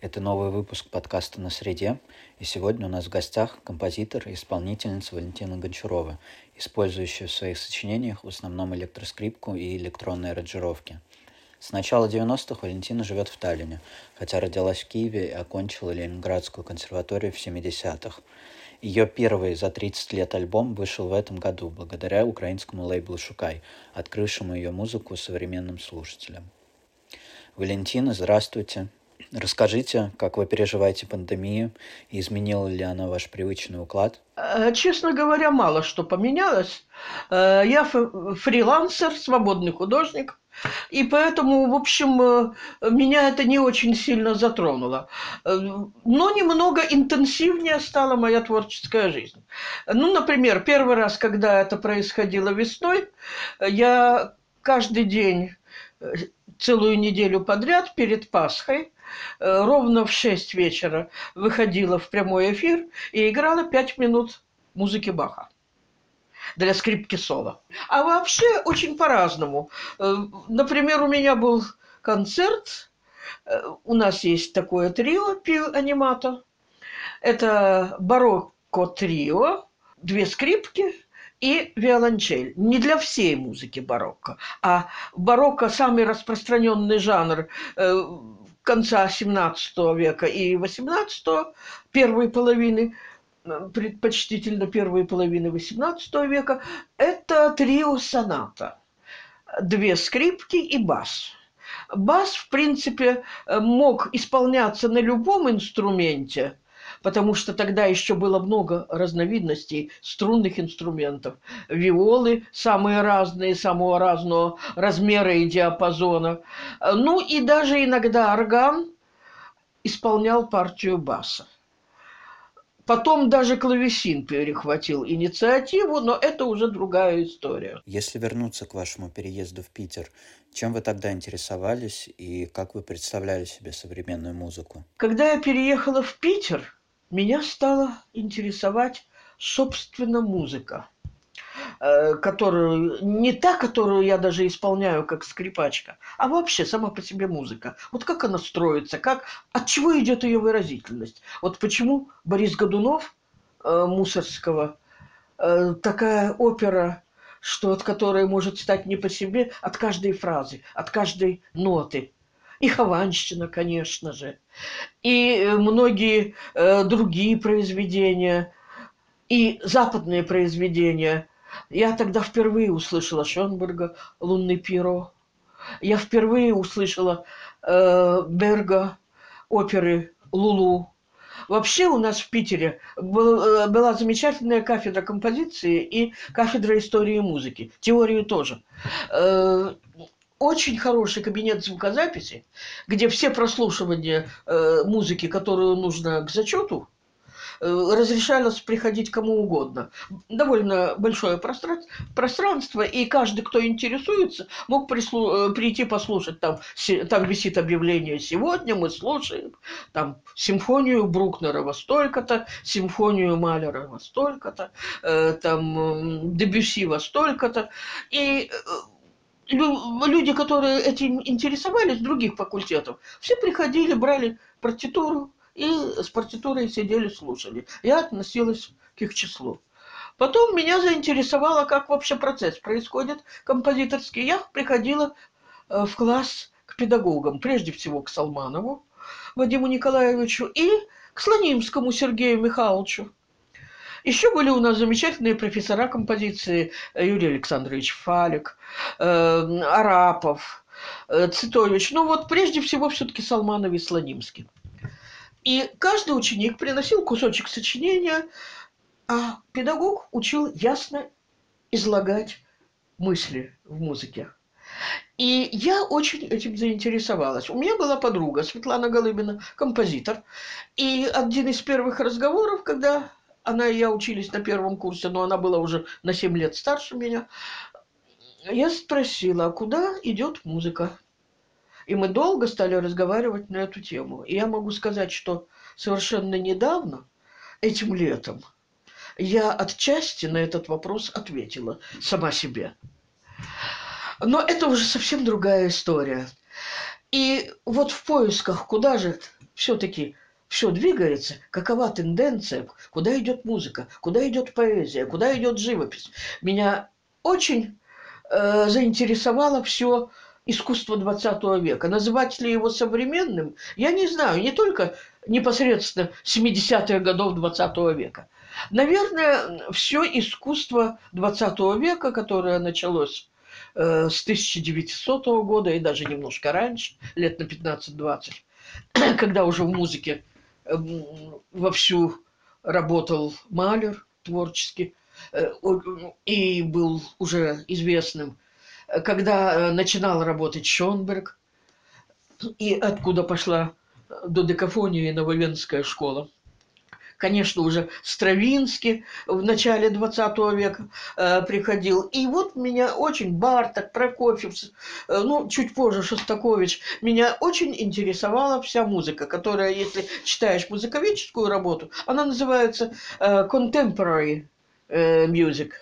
Это новый выпуск подкаста «На среде», и сегодня у нас в гостях композитор и исполнительница Валентина Гончарова, использующая в своих сочинениях в основном электроскрипку и электронные аранжировки. С начала 90-х Валентина живет в Таллине, хотя родилась в Киеве и окончила Ленинградскую консерваторию в 70-х. Ее первый за 30 лет альбом вышел в этом году благодаря украинскому лейблу «Шукай», открывшему ее музыку современным слушателям. Валентина, здравствуйте. Расскажите, как вы переживаете пандемию, и изменила ли она ваш привычный уклад? Э, честно говоря, мало что поменялось. Э, я фрилансер, свободный художник, и поэтому, в общем, э, меня это не очень сильно затронуло. Но немного интенсивнее стала моя творческая жизнь. Ну, например, первый раз, когда это происходило весной, я каждый день целую неделю подряд перед Пасхой ровно в 6 вечера выходила в прямой эфир и играла 5 минут музыки Баха для скрипки соло. А вообще очень по-разному. Э, например, у меня был концерт, э, у нас есть такое трио пил анимато. Это барокко трио, две скрипки и виолончель. Не для всей музыки барокко, а барокко самый распространенный жанр конца XVII века и XVIII, первой половины, предпочтительно первой половины XVIII века, это трио-соната. Две скрипки и бас. Бас, в принципе, мог исполняться на любом инструменте – потому что тогда еще было много разновидностей струнных инструментов. Виолы самые разные, самого разного размера и диапазона. Ну и даже иногда орган исполнял партию баса. Потом даже клавесин перехватил инициативу, но это уже другая история. Если вернуться к вашему переезду в Питер, чем вы тогда интересовались и как вы представляли себе современную музыку? Когда я переехала в Питер, меня стала интересовать, собственно, музыка э, которую не та, которую я даже исполняю как скрипачка, а вообще сама по себе музыка. Вот как она строится, как, от чего идет ее выразительность. Вот почему Борис Годунов э, Мусорского э, такая опера, что от которой может стать не по себе от каждой фразы, от каждой ноты и Хованщина, конечно же, и э, многие э, другие произведения, и западные произведения. Я тогда впервые услышала Шонберга «Лунный пиро». Я впервые услышала э, Берга оперы «Лулу». Вообще у нас в Питере был, э, была замечательная кафедра композиции и кафедра истории музыки. Теорию тоже очень хороший кабинет звукозаписи, где все прослушивания э, музыки, которую нужно к зачету, э, разрешалось приходить кому угодно. Довольно большое пространство, и каждый, кто интересуется, мог прислу, э, прийти послушать. Там, там висит объявление «Сегодня мы слушаем там, симфонию Брукнера во столько-то, симфонию Малера во столько-то, э, там, Дебюси во столько-то». И э, люди, которые этим интересовались, других факультетов, все приходили, брали партитуру и с партитурой сидели, слушали. Я относилась к их числу. Потом меня заинтересовало, как вообще процесс происходит композиторский. Я приходила э, в класс к педагогам, прежде всего к Салманову Вадиму Николаевичу и к Слонимскому Сергею Михайловичу. Еще были у нас замечательные профессора композиции э, Юрий Александрович Фалик, э, Арапов, э, Цитович. Ну вот прежде всего все-таки Салманов и Слонимский. И каждый ученик приносил кусочек сочинения, а педагог учил ясно излагать мысли в музыке. И я очень этим заинтересовалась. У меня была подруга Светлана Голыбина, композитор. И один из первых разговоров, когда она и я учились на первом курсе, но она была уже на 7 лет старше меня. Я спросила, а куда идет музыка? И мы долго стали разговаривать на эту тему. И я могу сказать, что совершенно недавно, этим летом, я отчасти на этот вопрос ответила сама себе. Но это уже совсем другая история. И вот в поисках, куда же все-таки все двигается, какова тенденция, куда идет музыка, куда идет поэзия, куда идет живопись. Меня очень э, заинтересовало все искусство 20 века. Называть ли его современным, я не знаю, не только непосредственно 70-х годов 20 века. Наверное, все искусство 20 века, которое началось э, с 1900 года и даже немножко раньше, лет на 15-20, когда уже в музыке вовсю работал Малер творчески э, и был уже известным когда э, начинал работать Шонберг, и откуда пошла додекафония и Нововенская школа. Конечно, уже Стравинский в начале 20 века э, приходил. И вот меня очень Барток, Прокофьев, э, ну, чуть позже Шостакович, меня очень интересовала вся музыка, которая, если читаешь музыковедческую работу, она называется э, contemporary э, music.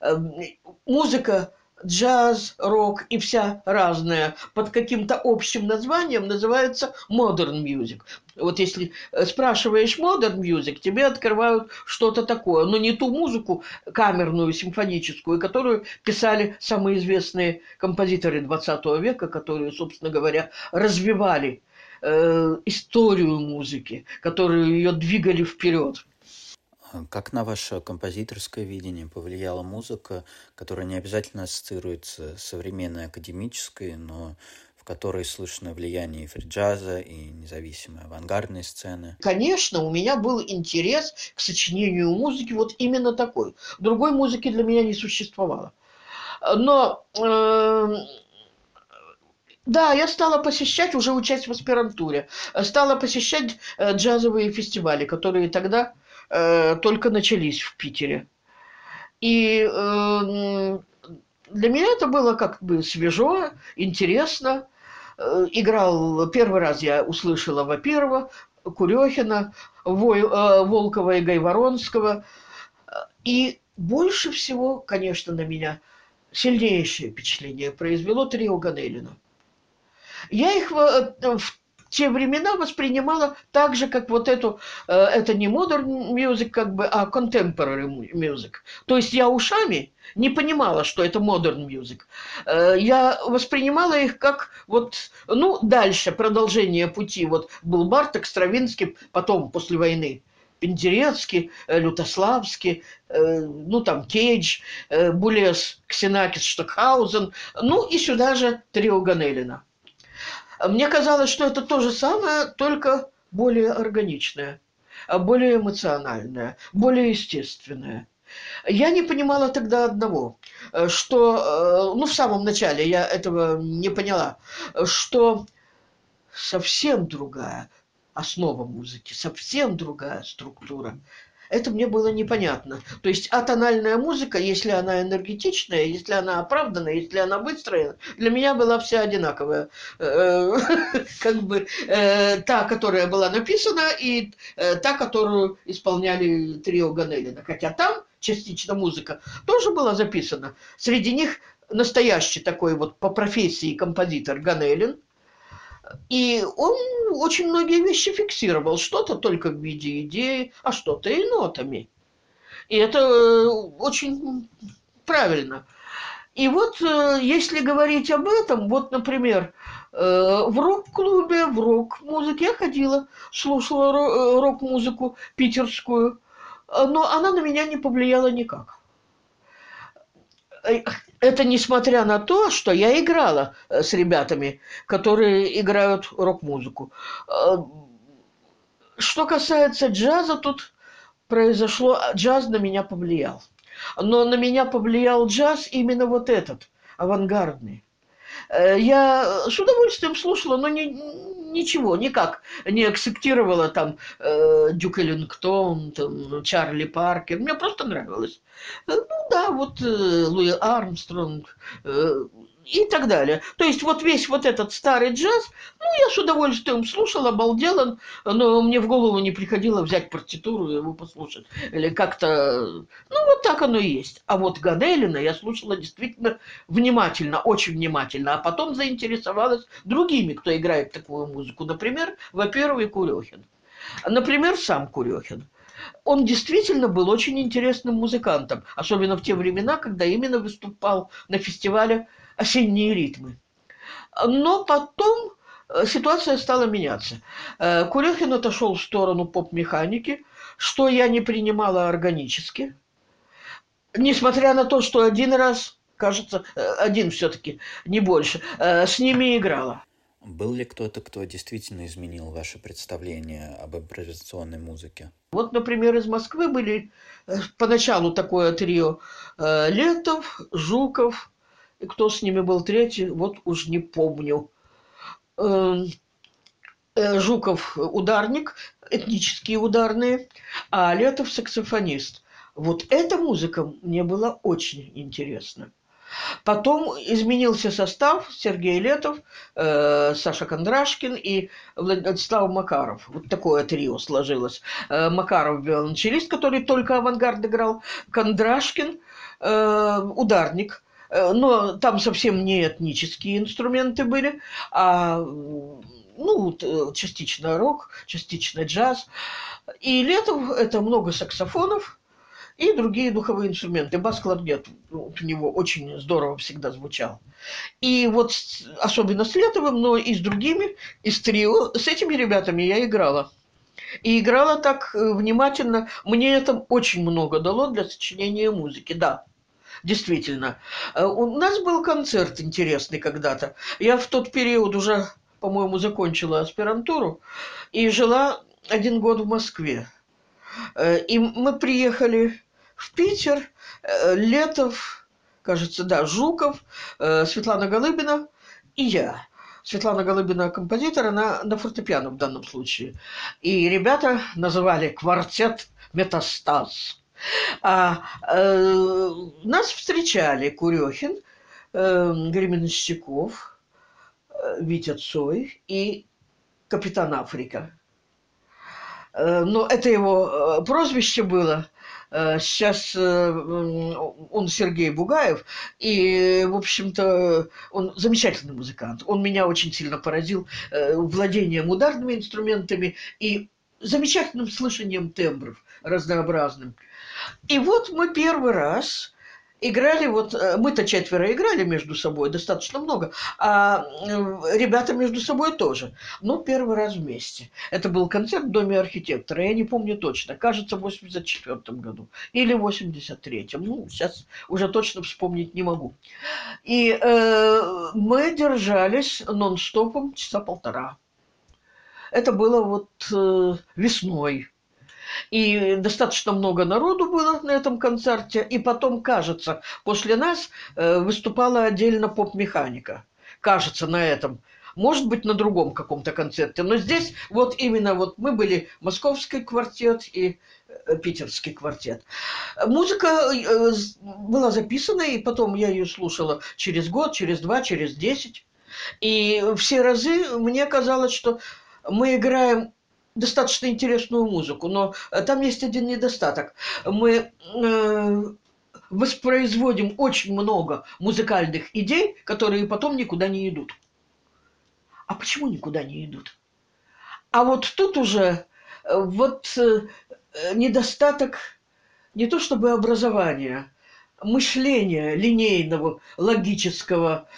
Э, музыка джаз, рок и вся разная под каким-то общим названием называется modern music. Вот если э, спрашиваешь modern music, тебе открывают что-то такое, но не ту музыку камерную, симфоническую, которую писали самые известные композиторы 20 века, которые, собственно говоря, развивали э, историю музыки, которые ее двигали вперед. Как на ваше композиторское видение повлияла музыка, которая не обязательно ассоциируется с современной академической, но в которой слышно влияние и фриджаза, и независимой авангардной сцены? Конечно, у меня был интерес к сочинению музыки вот именно такой. Другой музыки для меня не существовало. Но э, да, я стала посещать, уже учась в аспирантуре, стала посещать э, джазовые фестивали, которые тогда э, только начались в Питере. И э, для меня это было как бы свежо, интересно. Э, играл, первый раз я услышала, во-первых, Курехина, Вой, э, Волкова и Гайворонского. И больше всего, конечно, на меня сильнейшее впечатление произвело трио Ганелина. Я их в, в те времена воспринимала так же, как вот эту, э, это не modern music, как бы, а contemporary music. То есть я ушами не понимала, что это modern music. Э, я воспринимала их как вот, ну, дальше, продолжение пути. Вот был Барток, Стравинский, потом, после войны, Пендерецкий, э, Лютославский, ну там Кейдж, Булес, Ксенакис, Штокхаузен, ну и сюда же Трио Ганелина. Мне казалось, что это то же самое, только более органичное, более эмоциональное, более естественное. Я не понимала тогда одного, что, ну, в самом начале я этого не поняла, что совсем другая основа музыки, совсем другая структура. Это мне было непонятно. То есть атональная музыка, если она энергетичная, если она оправданная, если она быстрая, для меня была вся одинаковая. Э, как бы э, та, которая была написана, и э, та, которую исполняли трио Ганелина. Хотя там частично музыка тоже была записана. Среди них настоящий такой вот по профессии композитор Ганелин – и он очень многие вещи фиксировал. Что-то только в виде идеи, а что-то и нотами. И это э, очень правильно. И вот э, если говорить об этом, вот, например, э, в рок-клубе, в рок-музыке я ходила, слушала рок-музыку питерскую, но она на меня не повлияла никак. Э, это несмотря на то, что я играла э, с ребятами, которые играют рок-музыку. Э, что касается джаза, тут произошло, джаз на меня повлиял. Но на меня повлиял джаз именно вот этот, авангардный. Я с удовольствием слушала, но не, ничего, никак не акцептировала там э, Дюк Эллингтон, там, Чарли Паркер. Мне просто нравилось. Э, ну да, вот э, Луи Армстронг. Э, и так далее. То есть вот весь вот этот старый джаз, ну, я с удовольствием слушал, обалдел, но мне в голову не приходило взять партитуру и его послушать. Или как-то... Ну, вот так оно и есть. А вот Ганелина я слушала действительно внимательно, очень внимательно, а потом заинтересовалась другими, кто играет такую музыку. Например, во-первых, Курехин. Например, сам Курехин он действительно был очень интересным музыкантом, особенно в те времена, когда именно выступал на фестивале «Осенние ритмы». Но потом э, ситуация стала меняться. Э, Курехин отошел в сторону поп-механики, что я не принимала органически, несмотря на то, что один раз, кажется, э, один все-таки, не больше, с ними играла. Был ли кто-то, кто действительно изменил ваше представление об импровизационной музыке? Вот, например, из Москвы были поначалу такое трио Летов, Жуков, и кто с ними был третий, вот уж не помню. Эм, э, Жуков ударник, этнические ударные, а Летов саксофонист. Вот эта музыка мне была очень интересна. Потом изменился состав Сергей Летов, э, Саша Кондрашкин и Владислав Макаров. Вот такое трио сложилось. Э, Макаров виолончелист, который только авангард играл, Кондрашкин э, ударник. Э, но там совсем не этнические инструменты были, а ну, э, частично рок, частично джаз. И Летов – это много саксофонов – и другие духовые инструменты. Бас-кларнет у него очень здорово всегда звучал. И вот особенно с Летовым, но и с другими, и с трио, с этими ребятами я играла. И играла так э, внимательно. Мне это очень много дало для сочинения музыки, да. Действительно. Э, у нас был концерт интересный когда-то. Я в тот период уже, по-моему, закончила аспирантуру и жила один год в Москве. Э, и мы приехали в Питер, э, Летов, кажется, да, Жуков, Светлана Голыбина и я. Светлана Голыбина композитор, она на фортепиано в данном случае. И ребята называли квартет «Метастаз». А, э, нас встречали Курехин, э, Гременщиков, э, Витя Цой и капитан Африка. Э, но это его прозвище было. Э, сейчас э, он Сергей Бугаев, и, в общем-то, он замечательный музыкант. Он меня очень сильно поразил э, владением ударными инструментами и замечательным слышанием тембров разнообразным. И вот мы первый раз играли, вот э, мы-то четверо играли между собой, достаточно много, а ребята между собой тоже. Ну, первый раз вместе. Это был концерт в Доме архитектора, я не помню точно, кажется, в 84 году или в 83-м. Ну, сейчас уже точно вспомнить не могу. И э, мы держались нон-стопом часа полтора. Это было вот э, весной и достаточно много народу было на этом концерте. И потом, кажется, после нас э, выступала отдельно поп-механика. Кажется, на этом. Может быть, на другом каком-то концерте. Но здесь вот именно вот мы были московский квартет и э, питерский квартет. Музыка э, была записана, и потом я ее слушала через год, через два, через десять. И все разы мне казалось, что мы играем достаточно интересную музыку, но э, там есть один недостаток. Мы э, воспроизводим очень много музыкальных идей, которые потом никуда не идут. А почему никуда не идут? А вот тут уже э, вот недостаток не то чтобы образования, мышления линейного, логического,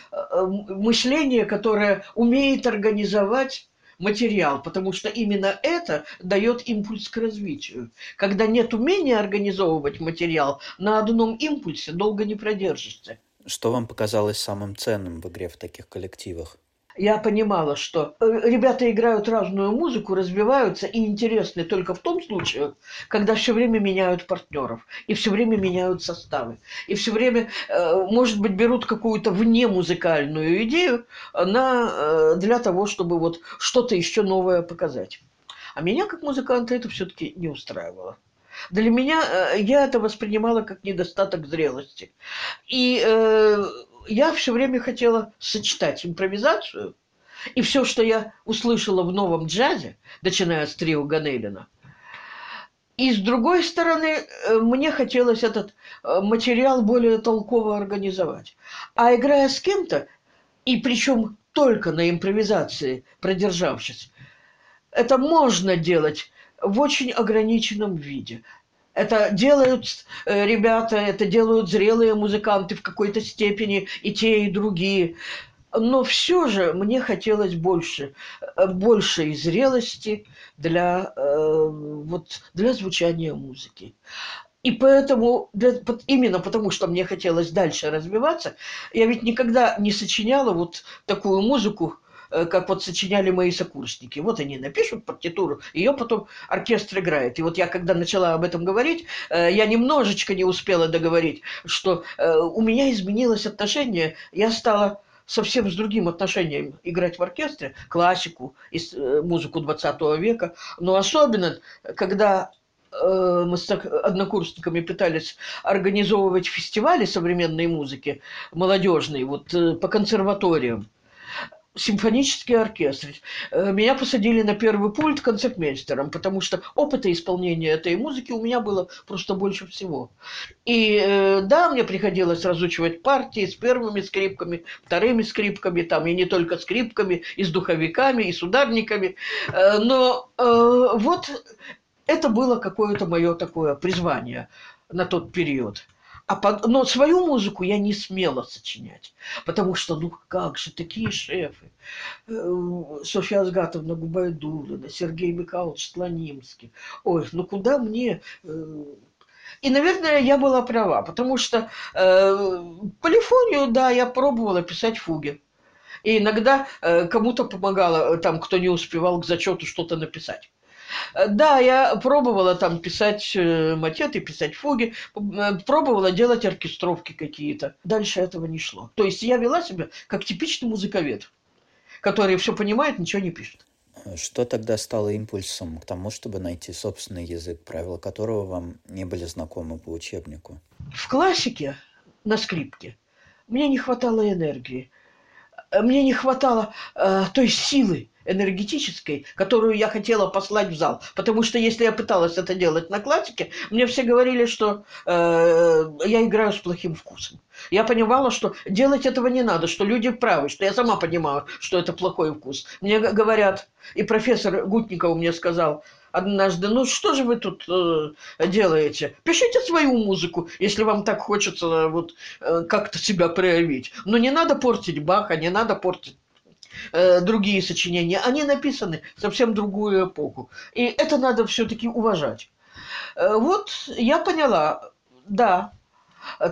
мышления, которое умеет организовать материал, потому что именно это дает импульс к развитию. Когда нет умения организовывать материал, на одном импульсе долго не продержишься. Что вам показалось самым ценным в игре в таких коллективах? Я понимала, что э, ребята играют разную музыку, развиваются и интересны только в том случае, когда все время меняют партнеров, и все время меняют составы, и все время, э, может быть, берут какую-то внемузыкальную идею на, э, для того, чтобы вот что-то еще новое показать. А меня, как музыканта, это все-таки не устраивало. Для меня я это воспринимала как недостаток зрелости. И я все время хотела сочетать импровизацию и все, что я услышала в новом джазе, начиная с трио Ганелина, и с другой стороны, э, мне хотелось этот э, материал более толково организовать. А играя с кем-то, и причем только на импровизации, продержавшись, это можно делать в очень ограниченном виде. Это делают э, ребята, это делают зрелые музыканты в какой-то степени, и те, и другие. Но все же мне хотелось больше, э, большей зрелости для, э, вот, для звучания музыки. И поэтому, для, именно потому, что мне хотелось дальше развиваться, я ведь никогда не сочиняла вот такую музыку, как вот сочиняли мои сокурсники. Вот они напишут партитуру, ее потом оркестр играет. И вот я, когда начала об этом говорить, э, я немножечко не успела договорить, что э, у меня изменилось отношение, я стала совсем с другим отношением играть в оркестре, классику, музыку 20 века, но особенно, когда мы с однокурсниками пытались организовывать фестивали современной музыки, молодежные, вот по консерваториям симфонический оркестр. Э, меня посадили на первый пульт концертмейстером, потому что опыта исполнения этой музыки у меня было просто больше всего. И э, да, мне приходилось разучивать партии с первыми скрипками, вторыми скрипками, там и не только скрипками, и с духовиками, и с ударниками. Э, но вот это было какое-то мое такое призвание на тот период. А под... Но свою музыку я не смела сочинять, потому что, ну как же, такие шефы. Э, Софья Азгатовна Губайдулина, Сергей Михайлович Слонимский. Ой, ну куда мне... Э, и, наверное, я была права, потому что э, полифонию, да, я пробовала писать фуги. И иногда э, кому-то помогала, там, кто не успевал к зачету что-то написать. Э, да, я пробовала там писать э, матеты, писать фуги, э, пробовала делать оркестровки какие-то. Дальше этого не шло. То есть я вела себя как типичный музыковед, который все понимает, ничего не пишет. Что тогда стало импульсом к тому, чтобы найти собственный язык, правила которого вам не были знакомы по учебнику? В классике на скрипке мне не хватало энергии. Мне не хватало э, той силы, энергетической, которую я хотела послать в зал. Потому что если я пыталась это делать на классике, мне все говорили, что э, я играю с плохим вкусом. Я понимала, что делать этого не надо, что люди правы, что я сама понимаю, что это плохой вкус. Мне говорят, и профессор Гутников мне сказал однажды, ну что же вы тут э, делаете? Пишите свою музыку, если вам так хочется э, вот э, как-то себя проявить. Но не надо портить Баха, не надо портить э, другие сочинения, они написаны в совсем другую эпоху. И это надо все-таки уважать. Э, вот я поняла, да,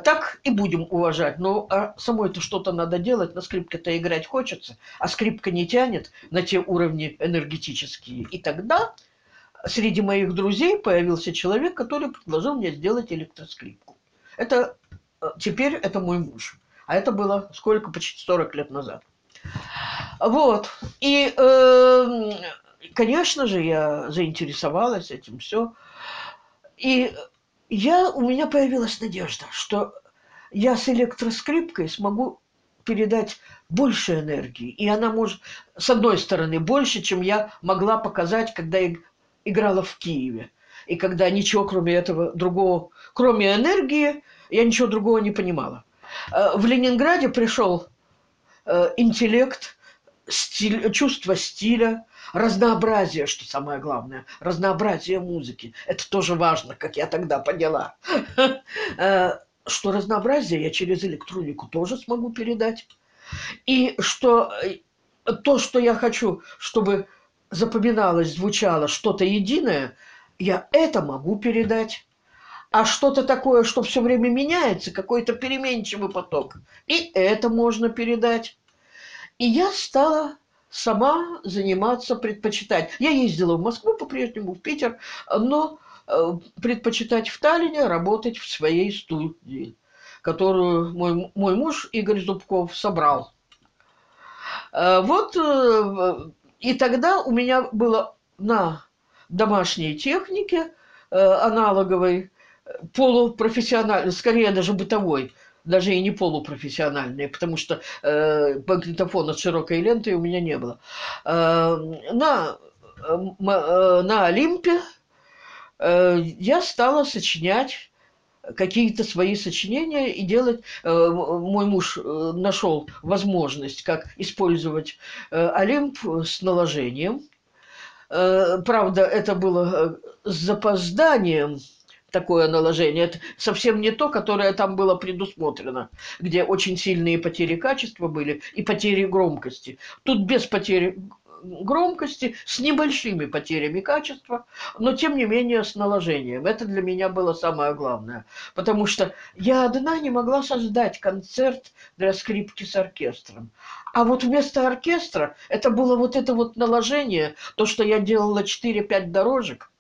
так и будем уважать. Но а самой-то что-то надо делать, на скрипке-то играть хочется, а скрипка не тянет на те уровни энергетические. И тогда среди моих друзей появился человек, который предложил мне сделать электроскрипку. Это э, теперь это мой муж. А это было сколько? Почти 40 лет назад. Вот. И, э, конечно же, я заинтересовалась этим все. И я, у меня появилась надежда, что я с электроскрипкой смогу передать больше энергии. И она может, с одной стороны, больше, чем я могла показать, когда я играла в Киеве. И когда ничего, кроме этого, другого, кроме энергии, я ничего другого не понимала. Э, в Ленинграде пришел э, интеллект, стиль, чувство стиля, разнообразие, что самое главное, разнообразие музыки. Это тоже важно, как я тогда поняла. Э, что разнообразие я через электронику тоже смогу передать. И что то, что я хочу, чтобы запоминалось, звучало что-то единое, я это могу передать. А что-то такое, что все время меняется, какой-то переменчивый поток, и это можно передать. И я стала сама заниматься, предпочитать. Я ездила в Москву по-прежнему, в Питер, но э, предпочитать в Таллине работать в своей студии, которую мой, мой муж Игорь Зубков собрал. Э, вот, э, и тогда у меня было на домашней технике аналоговой, полупрофессиональной, скорее даже бытовой, даже и не полупрофессиональные, потому что э, магнитофона с широкой лентой у меня не было. Э, на, э, на Олимпе э, я стала сочинять какие-то свои сочинения и делать. Э, мой муж э, нашел возможность, как использовать э, Олимп с наложением. Правда, это было с запозданием, такое наложение. Это совсем не то, которое там было предусмотрено, где очень сильные потери качества были и потери громкости. Тут без потери громкости, с небольшими потерями качества, но тем не менее с наложением. Это для меня было самое главное, потому что я одна не могла создать концерт для скрипки с оркестром. А вот вместо оркестра это было вот это вот наложение, то, что я делала 4-5 дорожек,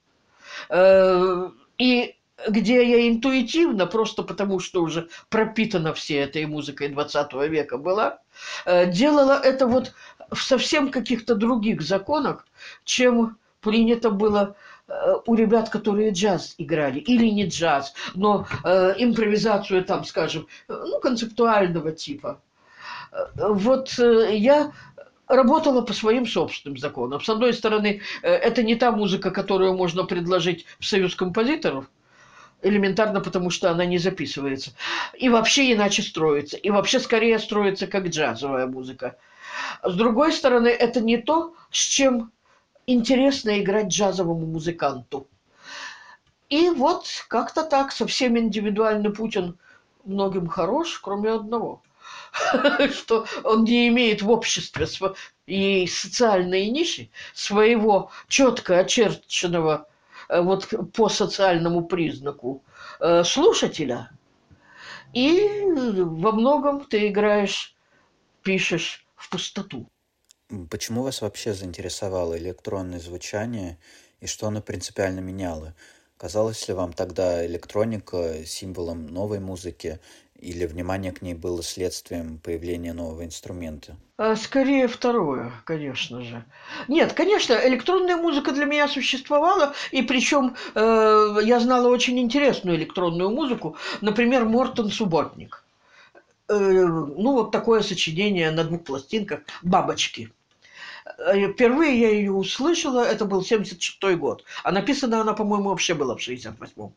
э, и где я интуитивно, просто потому что уже пропитана всей этой музыкой 20 века была, э, делала это вот в совсем каких-то других законах, чем принято было э, у ребят, которые джаз играли, или не джаз, но э, импровизацию там, скажем, ну, концептуального типа. Вот э, я работала по своим собственным законам. С одной стороны, э, это не та музыка, которую можно предложить в союз композиторов, элементарно потому, что она не записывается. И вообще иначе строится. И вообще скорее строится как джазовая музыка. С другой стороны, это не то, с чем интересно играть джазовому музыканту. И вот как-то так, совсем индивидуальный Путин многим хорош, кроме одного, что он не имеет в обществе и социальной ниши своего четко очерченного вот по социальному признаку э, слушателя. И во многом ты играешь, пишешь в пустоту. Почему вас вообще заинтересовало электронное звучание и что оно принципиально меняло? Казалось ли вам тогда электроника символом новой музыки или внимание к ней было следствием появления нового инструмента? А, скорее второе, конечно же. Нет, конечно, электронная музыка для меня существовала, и причем э, я знала очень интересную электронную музыку, например, Мортон Субботник. Э, ну, вот такое сочинение на двух пластинках «Бабочки». Э, впервые я ее услышала, это был 76 год. А написана она, по-моему, вообще была в 68-м.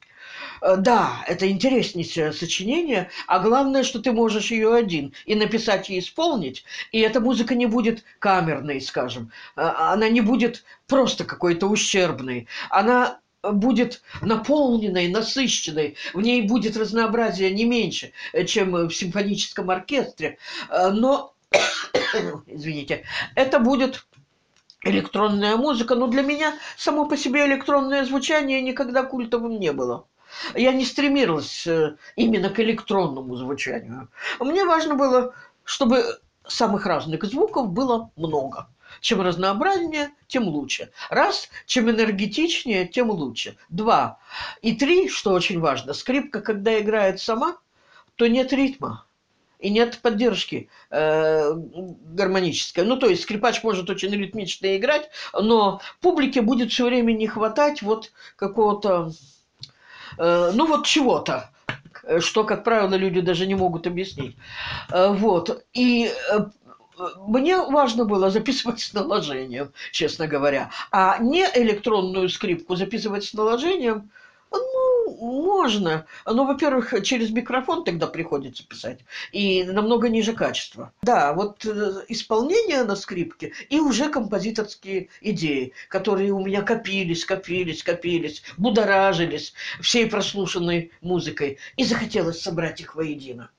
Э, да, это интереснейшее сочинение, а главное, что ты можешь ее один и написать, и исполнить, и эта музыка не будет камерной, скажем. Она не будет просто какой-то ущербной. Она будет наполненной, насыщенной, в ней будет разнообразие не меньше, э, чем в симфоническом оркестре, э, но, извините, это будет электронная музыка, но для меня само по себе электронное звучание никогда культовым не было. Я не стремилась э, именно к электронному звучанию. Мне важно было, чтобы самых разных звуков было много – чем разнообразнее, тем лучше. Раз, чем энергетичнее, тем лучше. Два. И три, что очень важно, скрипка, когда играет сама, то нет ритма и нет поддержки э, гармонической. Ну, то есть скрипач может очень ритмично играть, но публике будет все время не хватать вот какого-то, э, ну, вот чего-то что, как правило, люди даже не могут объяснить. Э, вот. И э, мне важно было записывать с наложением, честно говоря. А не электронную скрипку записывать с наложением, можно. Но, во-первых, через микрофон тогда приходится писать. И намного ниже качества. Да, вот э, исполнение на скрипке и уже композиторские идеи, которые у меня копились, копились, копились, будоражились всей прослушанной музыкой. И захотелось собрать их воедино.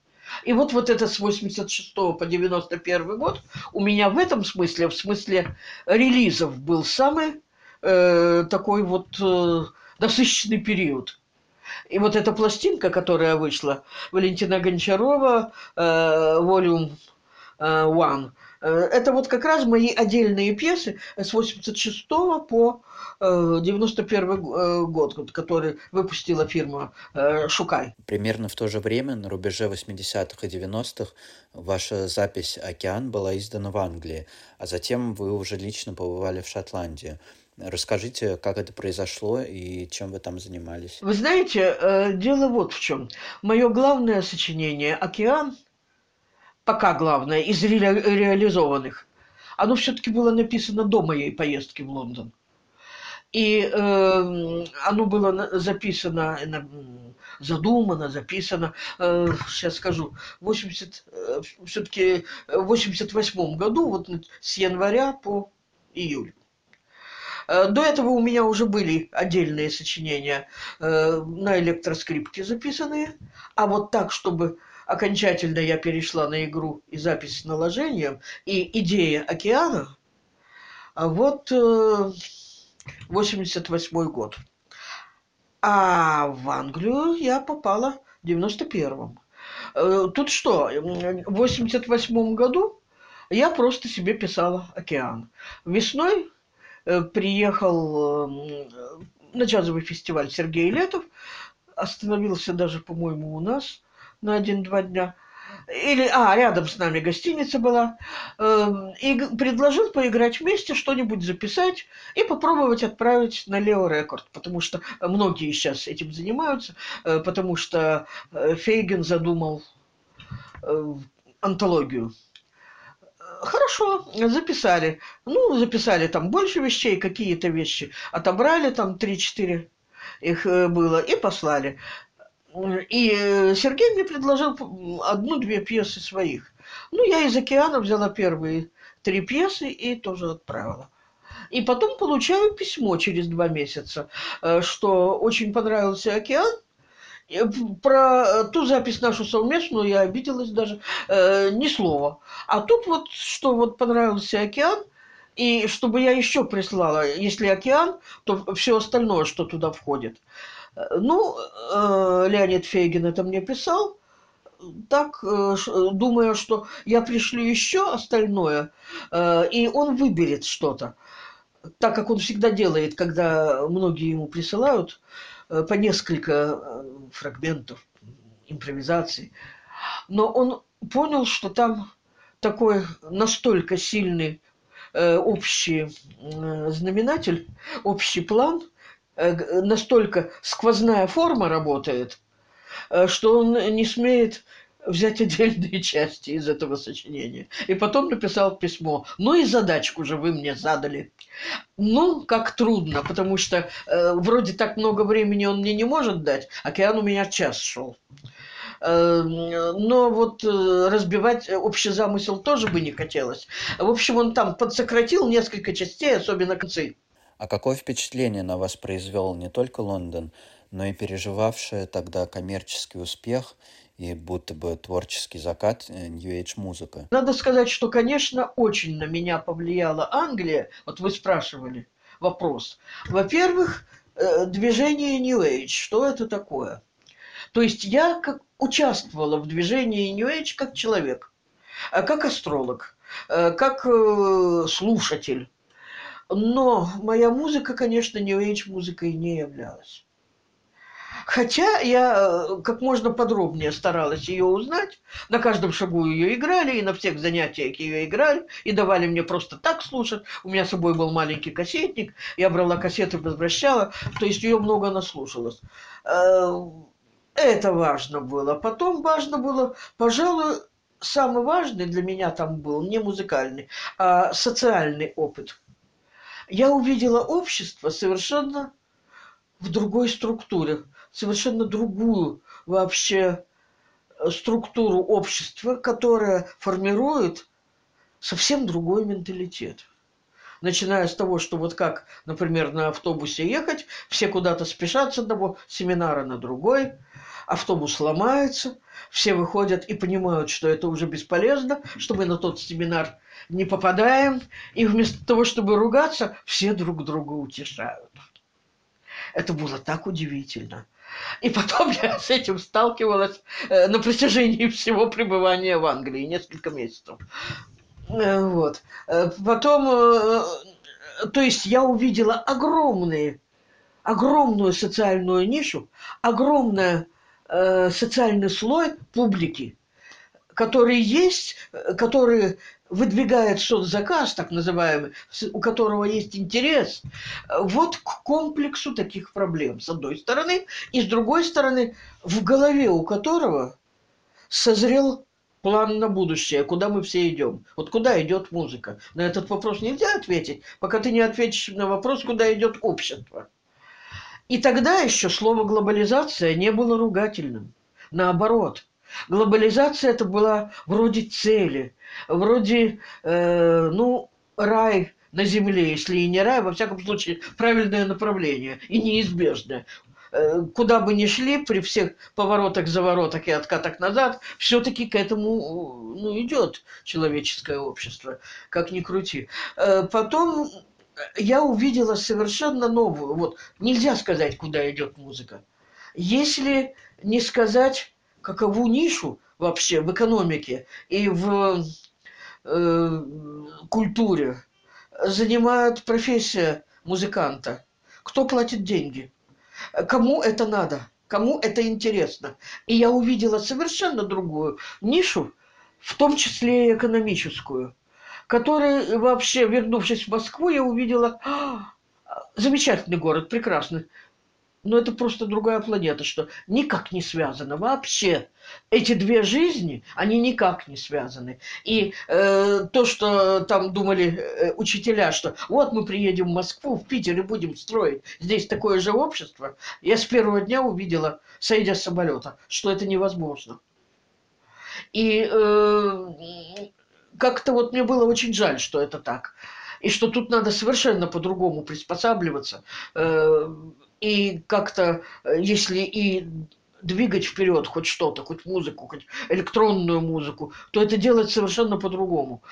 И вот, вот это с 86 по 91 год у меня в этом смысле, в смысле релизов, был самый э, такой вот э, насыщенный период. И вот эта пластинка, которая вышла, Валентина Гончарова, э, Volume э, One, э, это вот как раз мои отдельные пьесы с 86 по 91 э, год, который выпустила фирма «Шукай». Примерно в то же время, на рубеже 80-х и 90-х, ваша запись «Океан» была издана в Англии, а затем вы уже лично побывали в Шотландии. Расскажите, как это произошло и чем вы там занимались. Вы знаете, э, дело вот в чем. Мое главное сочинение «Океан», пока главное, из ре реализованных, оно все-таки было написано до моей поездки в Лондон. И э, оно было записано, задумано, записано, э, сейчас скажу, 80, э, все-таки в 88 году, вот с января по июль. Э, до этого у меня уже были отдельные сочинения э, на электроскрипке записанные, а вот так, чтобы окончательно я перешла на игру и запись с наложением, и идея океана, а вот 88 э, год. А в Англию я попала в 91-м. Тут что, в 88 году я просто себе писала «Океан». Весной приехал эм, на джазовый фестиваль Сергей Летов, остановился даже, по-моему, у нас на один-два дня. Или, а, рядом с нами гостиница была. Эм, и предложил поиграть вместе, что-нибудь записать и попробовать отправить на Лео Рекорд, потому что многие сейчас этим занимаются, э, потому что э, Фейген задумал антологию Хорошо, записали. Ну, записали там больше вещей, какие-то вещи. Отобрали там 3-4 их э, было и послали. И э, Сергей мне предложил одну-две пьесы своих. Ну, я из «Океана» взяла первые три пьесы и тоже отправила. И потом получаю письмо через два месяца, э, что очень понравился «Океан», про э, ту запись нашу совместную я обиделась даже э, ни слова. А тут вот, что вот понравился океан, и чтобы я еще прислала, если океан, то все остальное, что туда входит. Э, ну, э, Леонид Фейгин это мне писал, так, э, думая, что я пришлю еще остальное, э, и он выберет что-то. Так как он всегда делает, когда многие ему присылают, Э, по несколько э, фрагментов импровизации. Но он понял, что там такой настолько сильный э, общий знаменатель, общий план, настолько сквозная форма работает, что он не смеет взять отдельные части из этого сочинения. И потом написал письмо. Ну и задачку же вы мне задали. Ну, как трудно, потому что э, вроде так много времени он мне не может дать. Океан у меня час шел. Э, но вот э, разбивать общий замысел тоже бы не хотелось. В общем, он там подсократил несколько частей, особенно концы. А какое впечатление на вас произвел не только Лондон, но и переживавший тогда коммерческий успех – и будто бы творческий закат э, New Age музыка. Надо сказать, что, конечно, очень на меня повлияла Англия. Вот вы спрашивали вопрос. Во-первых, э, движение New Age. Что это такое? То есть я как участвовала в движении New Age как человек, э, как астролог, как слушатель. Но моя музыка, конечно, New Age музыкой не являлась. Хотя я э, как можно подробнее старалась ее узнать. На каждом шагу ее играли, и на всех занятиях ее играли, и давали мне просто так слушать. У меня с собой был маленький кассетник, я брала кассеты, возвращала, то есть ее много наслушалась. Э, это важно было. Потом важно было, пожалуй, самый важный для меня там был не музыкальный, а социальный опыт. Я увидела общество совершенно в другой структуре совершенно другую вообще э, структуру общества, которая формирует совсем другой менталитет. Начиная с того, что вот как, например, на автобусе ехать, все куда-то спешат с одного семинара на другой, автобус ломается, все выходят и понимают, что это уже бесполезно, что мы на тот семинар не попадаем, и вместо того, чтобы ругаться, все друг друга утешают. Это было так удивительно. И потом я с этим сталкивалась э, на протяжении всего пребывания в Англии, несколько месяцев. Э, вот. Э, потом, то есть я увидела огромные, огромную социальную нишу, огромный социальный слой публики, который есть, который выдвигает соцзаказ, так называемый, у которого есть интерес, вот к комплексу таких проблем, с одной стороны, и с другой стороны, в голове у которого созрел план на будущее, куда мы все идем. Вот куда идет музыка? На этот вопрос нельзя ответить, пока ты не ответишь на вопрос, куда идет общество. И тогда еще слово глобализация не было ругательным. Наоборот, глобализация это была вроде цели, вроде, э, ну, рай на земле, если и не рай, во всяком случае, правильное направление и неизбежное. Э, куда бы ни шли, при всех поворотах, заворотах и откатах назад, все-таки к этому ну, идет человеческое общество, как ни крути. Э, потом я увидела совершенно новую, вот нельзя сказать, куда идет музыка. Если не сказать, какову нишу вообще в экономике и в э, культуре занимает профессия музыканта. Кто платит деньги? кому это надо, кому это интересно. И я увидела совершенно другую нишу, в том числе и экономическую, которая вообще, вернувшись в Москву, я увидела а, замечательный город, прекрасный но это просто другая планета, что никак не связано вообще. Эти две жизни, они никак не связаны. И э, то, что там думали э, учителя, что вот мы приедем в Москву, в Питер и будем строить здесь такое же общество, я с первого дня увидела, сойдя с самолета, что это невозможно. И э, как-то вот мне было очень жаль, что это так. И что тут надо совершенно по-другому приспосабливаться. Э, и как-то, э, если и двигать вперед хоть что-то, хоть музыку, хоть электронную музыку, то это делать совершенно по-другому,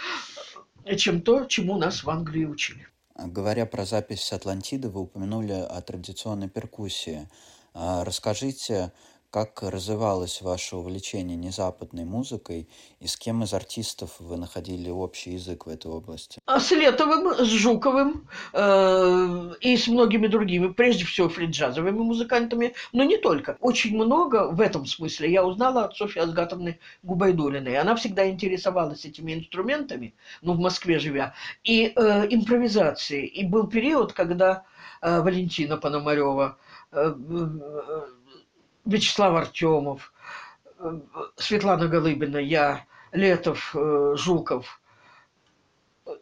э, чем то, чему нас в Англии учили. Говоря про запись Атлантиды, вы упомянули о традиционной перкуссии. А расскажите, как развивалось ваше увлечение незападной музыкой и с кем из артистов вы находили общий язык в этой области? А с Летовым, с Жуковым э, и с многими другими, прежде всего фриджазовыми музыкантами, но не только. Очень много в этом смысле я узнала от Софьи Азгатовны Губайдулиной. Она всегда интересовалась этими инструментами, ну, в Москве живя, и э, импровизацией. И был период, когда э, Валентина Пономарева э, э, Вячеслав Артемов, э, Светлана Голыбина, я, Летов, э, Жуков.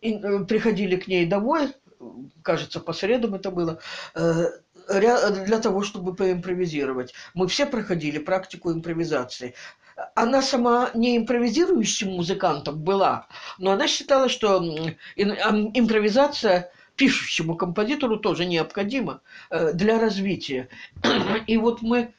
И э, приходили к ней домой, кажется, по средам это было, для того, чтобы поимпровизировать. Мы все проходили практику импровизации. Она сама не импровизирующим музыкантом была, но она считала, что импровизация пишущему композитору тоже необходима для развития. И вот мы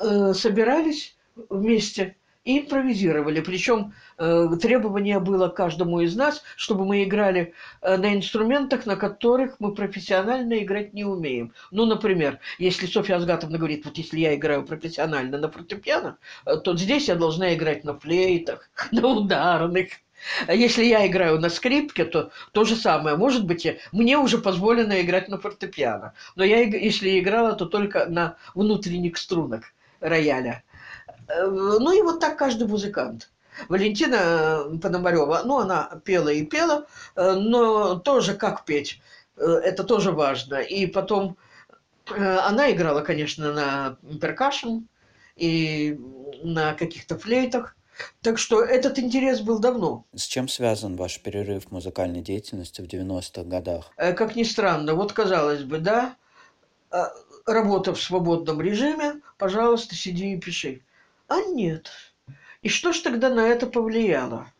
э, собирались вместе и импровизировали. Причем э, требование было каждому из нас, чтобы мы играли э, на инструментах, на которых мы профессионально играть не умеем. Ну, например, если Софья Азгатовна говорит, вот если я играю профессионально на фортепиано, то здесь я должна играть на флейтах, на ударных. А если я играю на скрипке, то то же самое. Может быть, мне уже позволено играть на фортепиано. Но я, если играла, то только на внутренних струнах рояля. Э, ну и вот так каждый музыкант. Валентина Пономарева, ну, она пела и пела, э, но тоже как петь, э, это тоже важно. И потом она играла, конечно, на перкашн и на каких-то флейтах. Так что этот интерес был давно. С чем связан ваш перерыв в музыкальной деятельности в 90-х годах? Как ни странно, вот казалось бы, да, работа в свободном режиме, пожалуйста, сиди и пиши. А нет. И что ж тогда на это повлияло?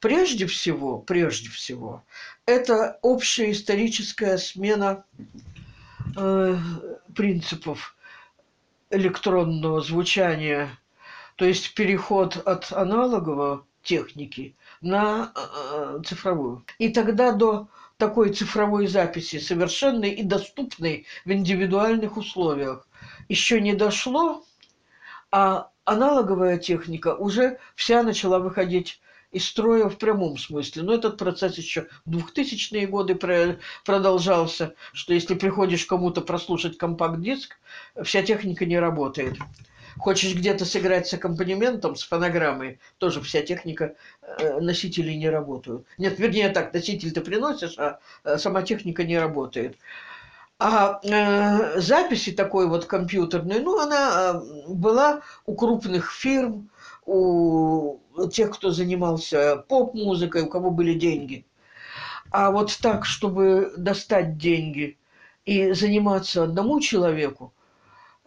Прежде всего, прежде всего, это общая историческая смена э, принципов электронного звучания, то есть переход от аналоговой техники на э, цифровую. И тогда до такой цифровой записи, совершенной и доступной в индивидуальных условиях, еще не дошло, а аналоговая техника уже вся начала выходить из строя в прямом смысле. Но этот процесс еще в 2000-е годы продолжался, что если приходишь кому-то прослушать компакт-диск, вся техника не работает. Хочешь где-то сыграть с аккомпанементом, с фонограммой, тоже вся техника, э, носителей не работают. Нет, вернее так, носитель ты приносишь, а э, сама техника не работает. А э, записи такой вот компьютерной, ну, она э, была у крупных фирм, у тех, кто занимался поп-музыкой, у кого были деньги. А вот так, чтобы достать деньги и заниматься одному человеку,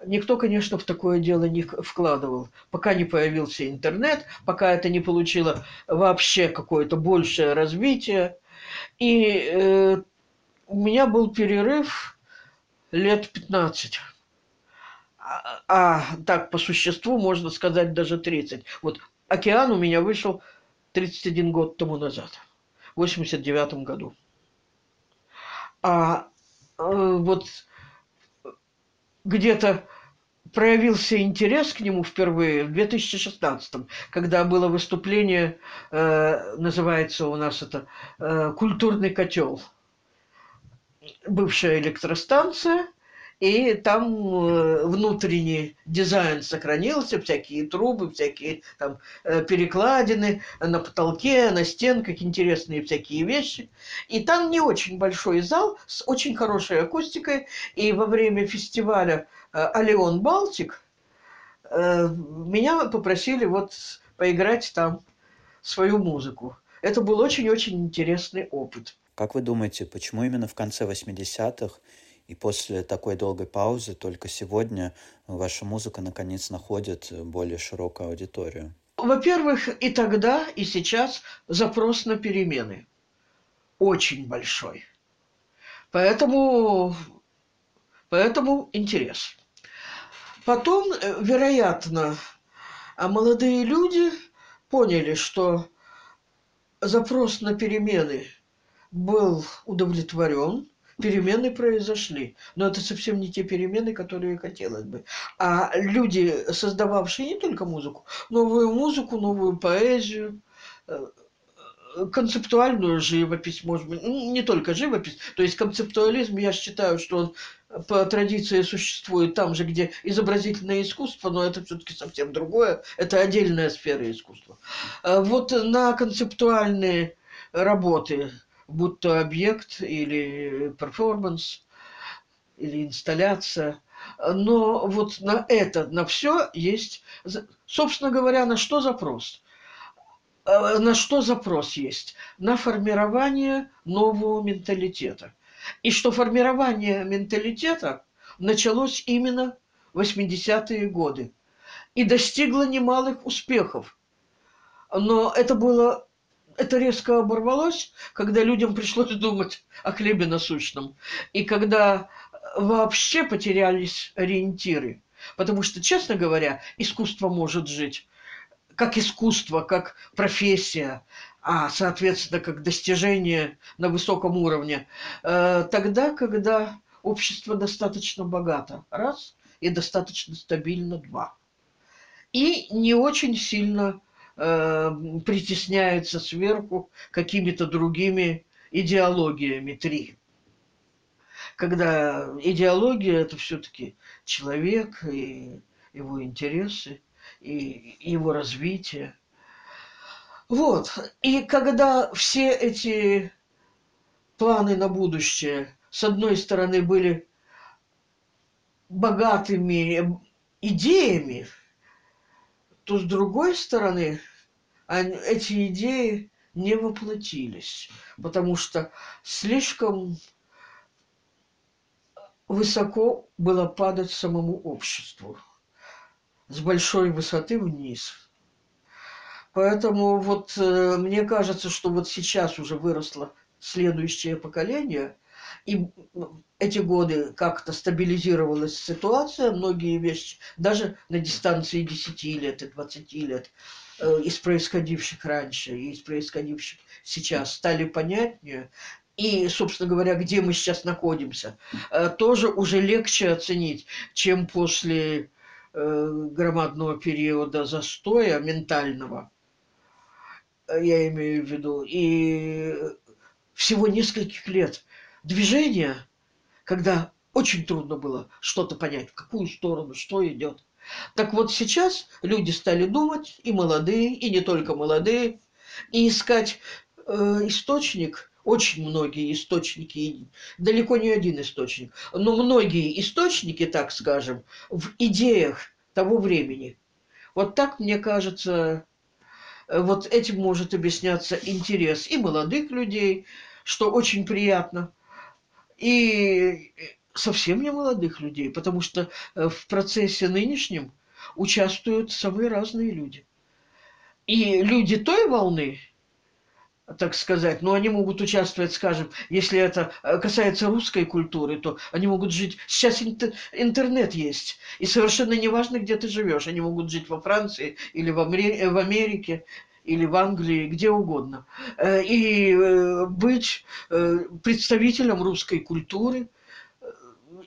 никто, конечно, в такое дело не вкладывал. Пока не появился интернет, пока это не получило вообще какое-то большее развитие. И э, у меня был перерыв лет 15. А, а так, по существу, можно сказать, даже 30. Вот «Океан» у меня вышел 31 год тому назад, в 89 году. А э, вот где-то проявился интерес к нему впервые в 2016, когда было выступление, э, называется у нас это э, «Культурный котел». Бывшая электростанция, и там э, внутренний дизайн сохранился, всякие трубы, всякие там перекладины на потолке, на стенках, интересные всякие вещи. И там не очень большой зал с очень хорошей акустикой. И во время фестиваля «Алеон Балтик» меня попросили вот поиграть там свою музыку. Это был очень-очень интересный опыт. Как вы думаете, почему именно в конце 80-х и после такой долгой паузы только сегодня ваша музыка наконец находит более широкую аудиторию? Во-первых, и тогда, и сейчас запрос на перемены очень большой. Поэтому, поэтому интерес. Потом, э, вероятно, а молодые люди поняли, что запрос на перемены был удовлетворен, перемены произошли. Но это совсем не те перемены, которые хотелось бы. А люди, создававшие не только музыку, новую музыку, новую поэзию, э, концептуальную живопись, может быть, не только живопись, то есть концептуализм, я считаю, что он по традиции существует там же, где изобразительное искусство, но это все-таки совсем другое, это отдельная сфера искусства. А вот на концептуальные работы будь то объект или перформанс, или инсталляция. Но вот на это, на все есть, собственно говоря, на что запрос? Э, на что запрос есть? На формирование нового менталитета. И что формирование менталитета началось именно в 80-е годы и достигло немалых успехов. Но это было это резко оборвалось, когда людям пришлось думать о хлебе насущном. И когда вообще потерялись ориентиры. Потому что, честно говоря, искусство может жить как искусство, как профессия, а, соответственно, как достижение на высоком уровне, э, тогда, когда общество достаточно богато, раз, и достаточно стабильно, два. И не очень сильно э, притесняются сверху какими-то другими идеологиями. Три. Когда идеология – это все-таки человек и его интересы, и его развитие. Вот. И когда все эти планы на будущее, с одной стороны, были богатыми идеями, то с другой стороны, эти идеи не воплотились, потому что слишком высоко было падать самому обществу, с большой высоты вниз. Поэтому вот э, мне кажется, что вот сейчас уже выросло следующее поколение, и эти годы как-то стабилизировалась ситуация, многие вещи, даже на дистанции 10 лет и 20 лет, э, из происходивших раньше и из происходивших сейчас стали понятнее. И, собственно говоря, где мы сейчас находимся, э, тоже уже легче оценить, чем после э, громадного периода застоя ментального, я имею в виду, и всего нескольких лет движения, когда очень трудно было что-то понять, в какую сторону, что идет. Так вот сейчас люди стали думать, и молодые, и не только молодые, и искать э, источник, очень многие источники, далеко не один источник, но многие источники, так скажем, в идеях того времени. Вот так, мне кажется, э, вот этим может объясняться интерес и молодых людей, что очень приятно, и совсем не молодых людей, потому что э, в процессе нынешнем участвуют самые разные люди. И люди той волны, так сказать, но они могут участвовать, скажем, если это э, касается русской культуры, то они могут жить... Сейчас интернет есть, и совершенно неважно, где ты живешь. Они могут жить во Франции или в Америке, или в Англии, где угодно. Э, и э, быть представителем русской культуры,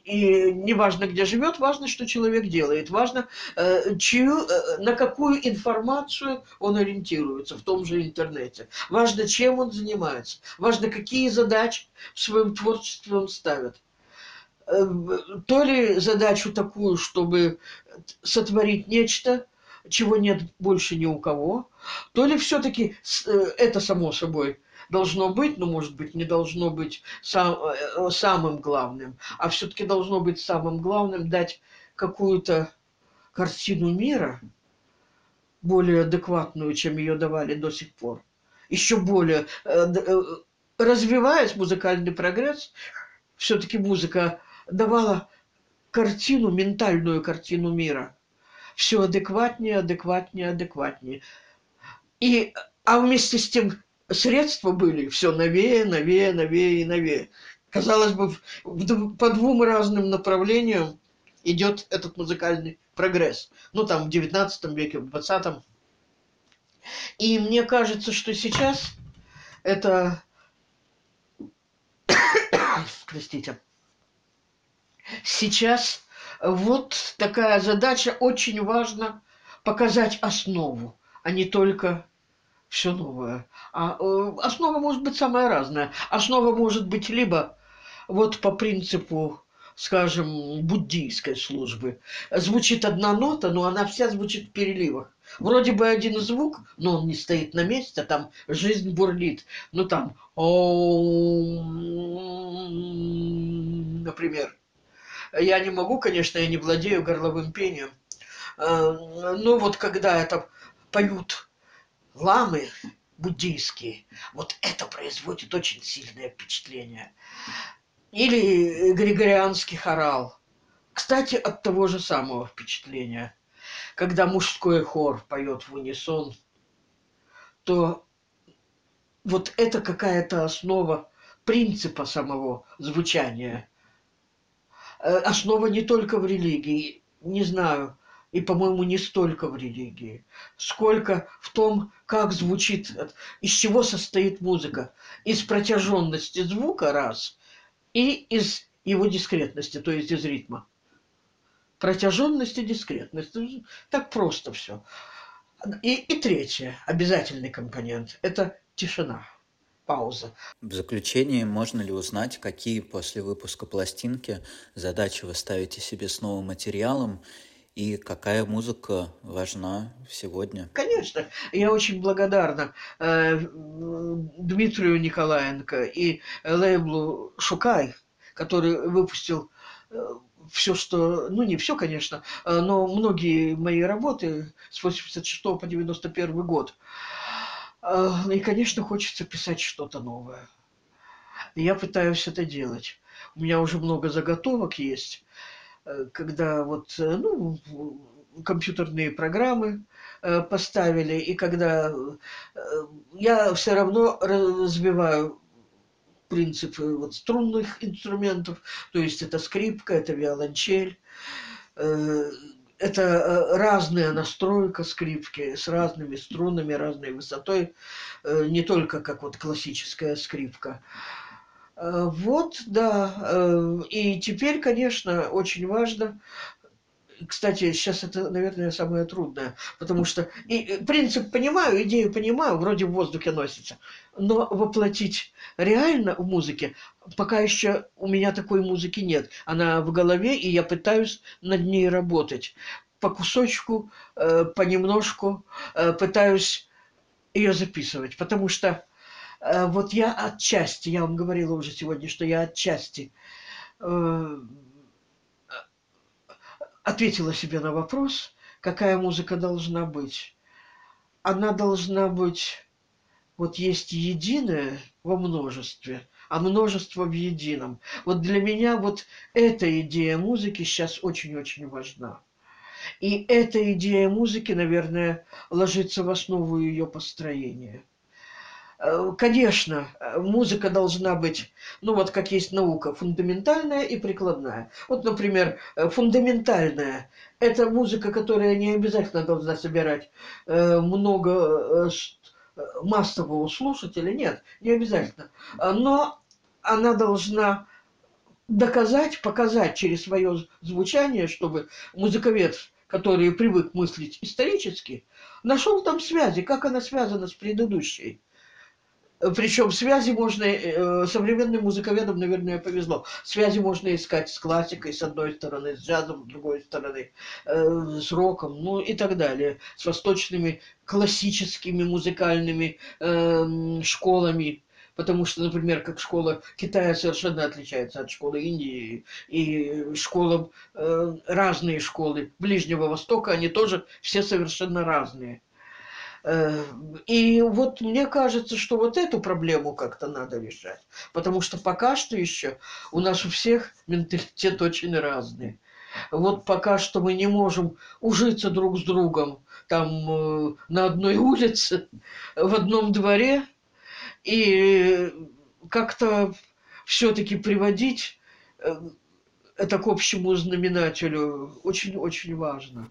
и не важно, где живет, важно, что человек делает, важно, э, чью, э, на какую информацию он ориентируется в том же интернете, важно, чем он занимается, важно, какие задачи в своем творчестве он ставит. Э, то ли задачу такую, чтобы сотворить нечто, чего нет больше ни у кого, то ли все-таки это само собой должно быть, но, может быть, не должно быть сам, э, самым главным, а все-таки должно быть самым главным дать какую-то картину мира, более адекватную, чем ее давали до сих пор. Еще более э, э, развиваясь музыкальный прогресс, все-таки музыка давала картину, ментальную картину мира. Все адекватнее, адекватнее, адекватнее. И, а вместе с тем средства были все новее, новее, новее и новее. Казалось бы, по двум разным направлениям идет этот музыкальный прогресс. Ну, там, в 19 веке, в 20 И мне кажется, что сейчас это... Простите. Сейчас вот такая задача. Очень важно показать основу, а не только все новое. А э, основа может быть самая разная. Основа может быть либо вот по принципу, скажем, буддийской службы. Звучит одна нота, но она вся звучит в переливах. Вроде бы один звук, но он не стоит на месте, там жизнь бурлит. Ну там, например. Я не могу, конечно, я не владею горловым пением. Э, но вот когда это поют ламы буддийские, вот это производит очень сильное впечатление. Или григорианский хорал. Кстати, от того же самого впечатления. Когда мужской хор поет в унисон, то вот это какая-то основа принципа самого звучания. Э, основа не только в религии, не знаю, и, по-моему, не столько в религии, сколько в том, как звучит, из чего состоит музыка. Из протяженности звука раз и из его дискретности, то есть из ритма. Протяженность и дискретность. Так просто все. И, и третье, обязательный компонент – это тишина пауза. В заключение, можно ли узнать, какие после выпуска пластинки задачи вы ставите себе с новым материалом и какая музыка важна сегодня? Конечно, я очень благодарна э, Дмитрию Николаенко и лейблу «Шукай», который выпустил э, все, что, ну не все, конечно, э, но многие мои работы с 86 по 91 год. Э, и, конечно, хочется писать что-то новое. я пытаюсь это делать. У меня уже много заготовок есть. Э, когда вот, э, ну, компьютерные программы э, поставили, и когда я все равно развиваю принципы вот струнных инструментов, то есть это скрипка, это виолончель, это разная настройка скрипки с разными струнами, разной высотой, не только как вот классическая скрипка. Э, вот, да. Э, и теперь, конечно, очень важно кстати, сейчас это, наверное, самое трудное, потому что и принцип понимаю, идею понимаю, вроде в воздухе носится, но воплотить реально в музыке, пока еще у меня такой музыки нет. Она в голове, и я пытаюсь над ней работать. по кусочку, э, понемножку э, пытаюсь ее записывать, потому что э, вот я отчасти, я вам говорила уже сегодня, что я отчасти э, ответила себе на вопрос, какая музыка должна быть. Она должна быть, вот есть единое во множестве, а множество в едином. Вот для меня вот эта идея музыки сейчас очень-очень важна. И эта идея музыки, наверное, ложится в основу ее построения. Э, конечно, музыка должна быть, ну вот как есть наука, фундаментальная и прикладная. Вот, например, э, фундаментальная – это музыка, которая не обязательно должна собирать э, много массового слушателя, нет, не обязательно. Но она должна доказать, показать через свое звучание, чтобы музыковед, который привык мыслить исторически, нашел там связи, как она связана с предыдущей. Причем связи можно, э, современным музыковедам, наверное, повезло. Связи можно искать с классикой, с одной стороны, с джазом, с другой стороны, э, с роком, ну и так далее, с восточными классическими музыкальными э, школами. Потому что, например, как школа Китая совершенно отличается от школы Индии, и школа, разные школы Ближнего Востока, они тоже все совершенно разные. Э, и вот мне кажется, что вот эту проблему как-то надо решать. Потому что пока что еще у нас у всех менталитет очень разный. Вот пока что мы не можем ужиться друг с другом там э, на одной улице, в одном дворе, и как-то все-таки приводить э, это к общему знаменателю очень-очень важно.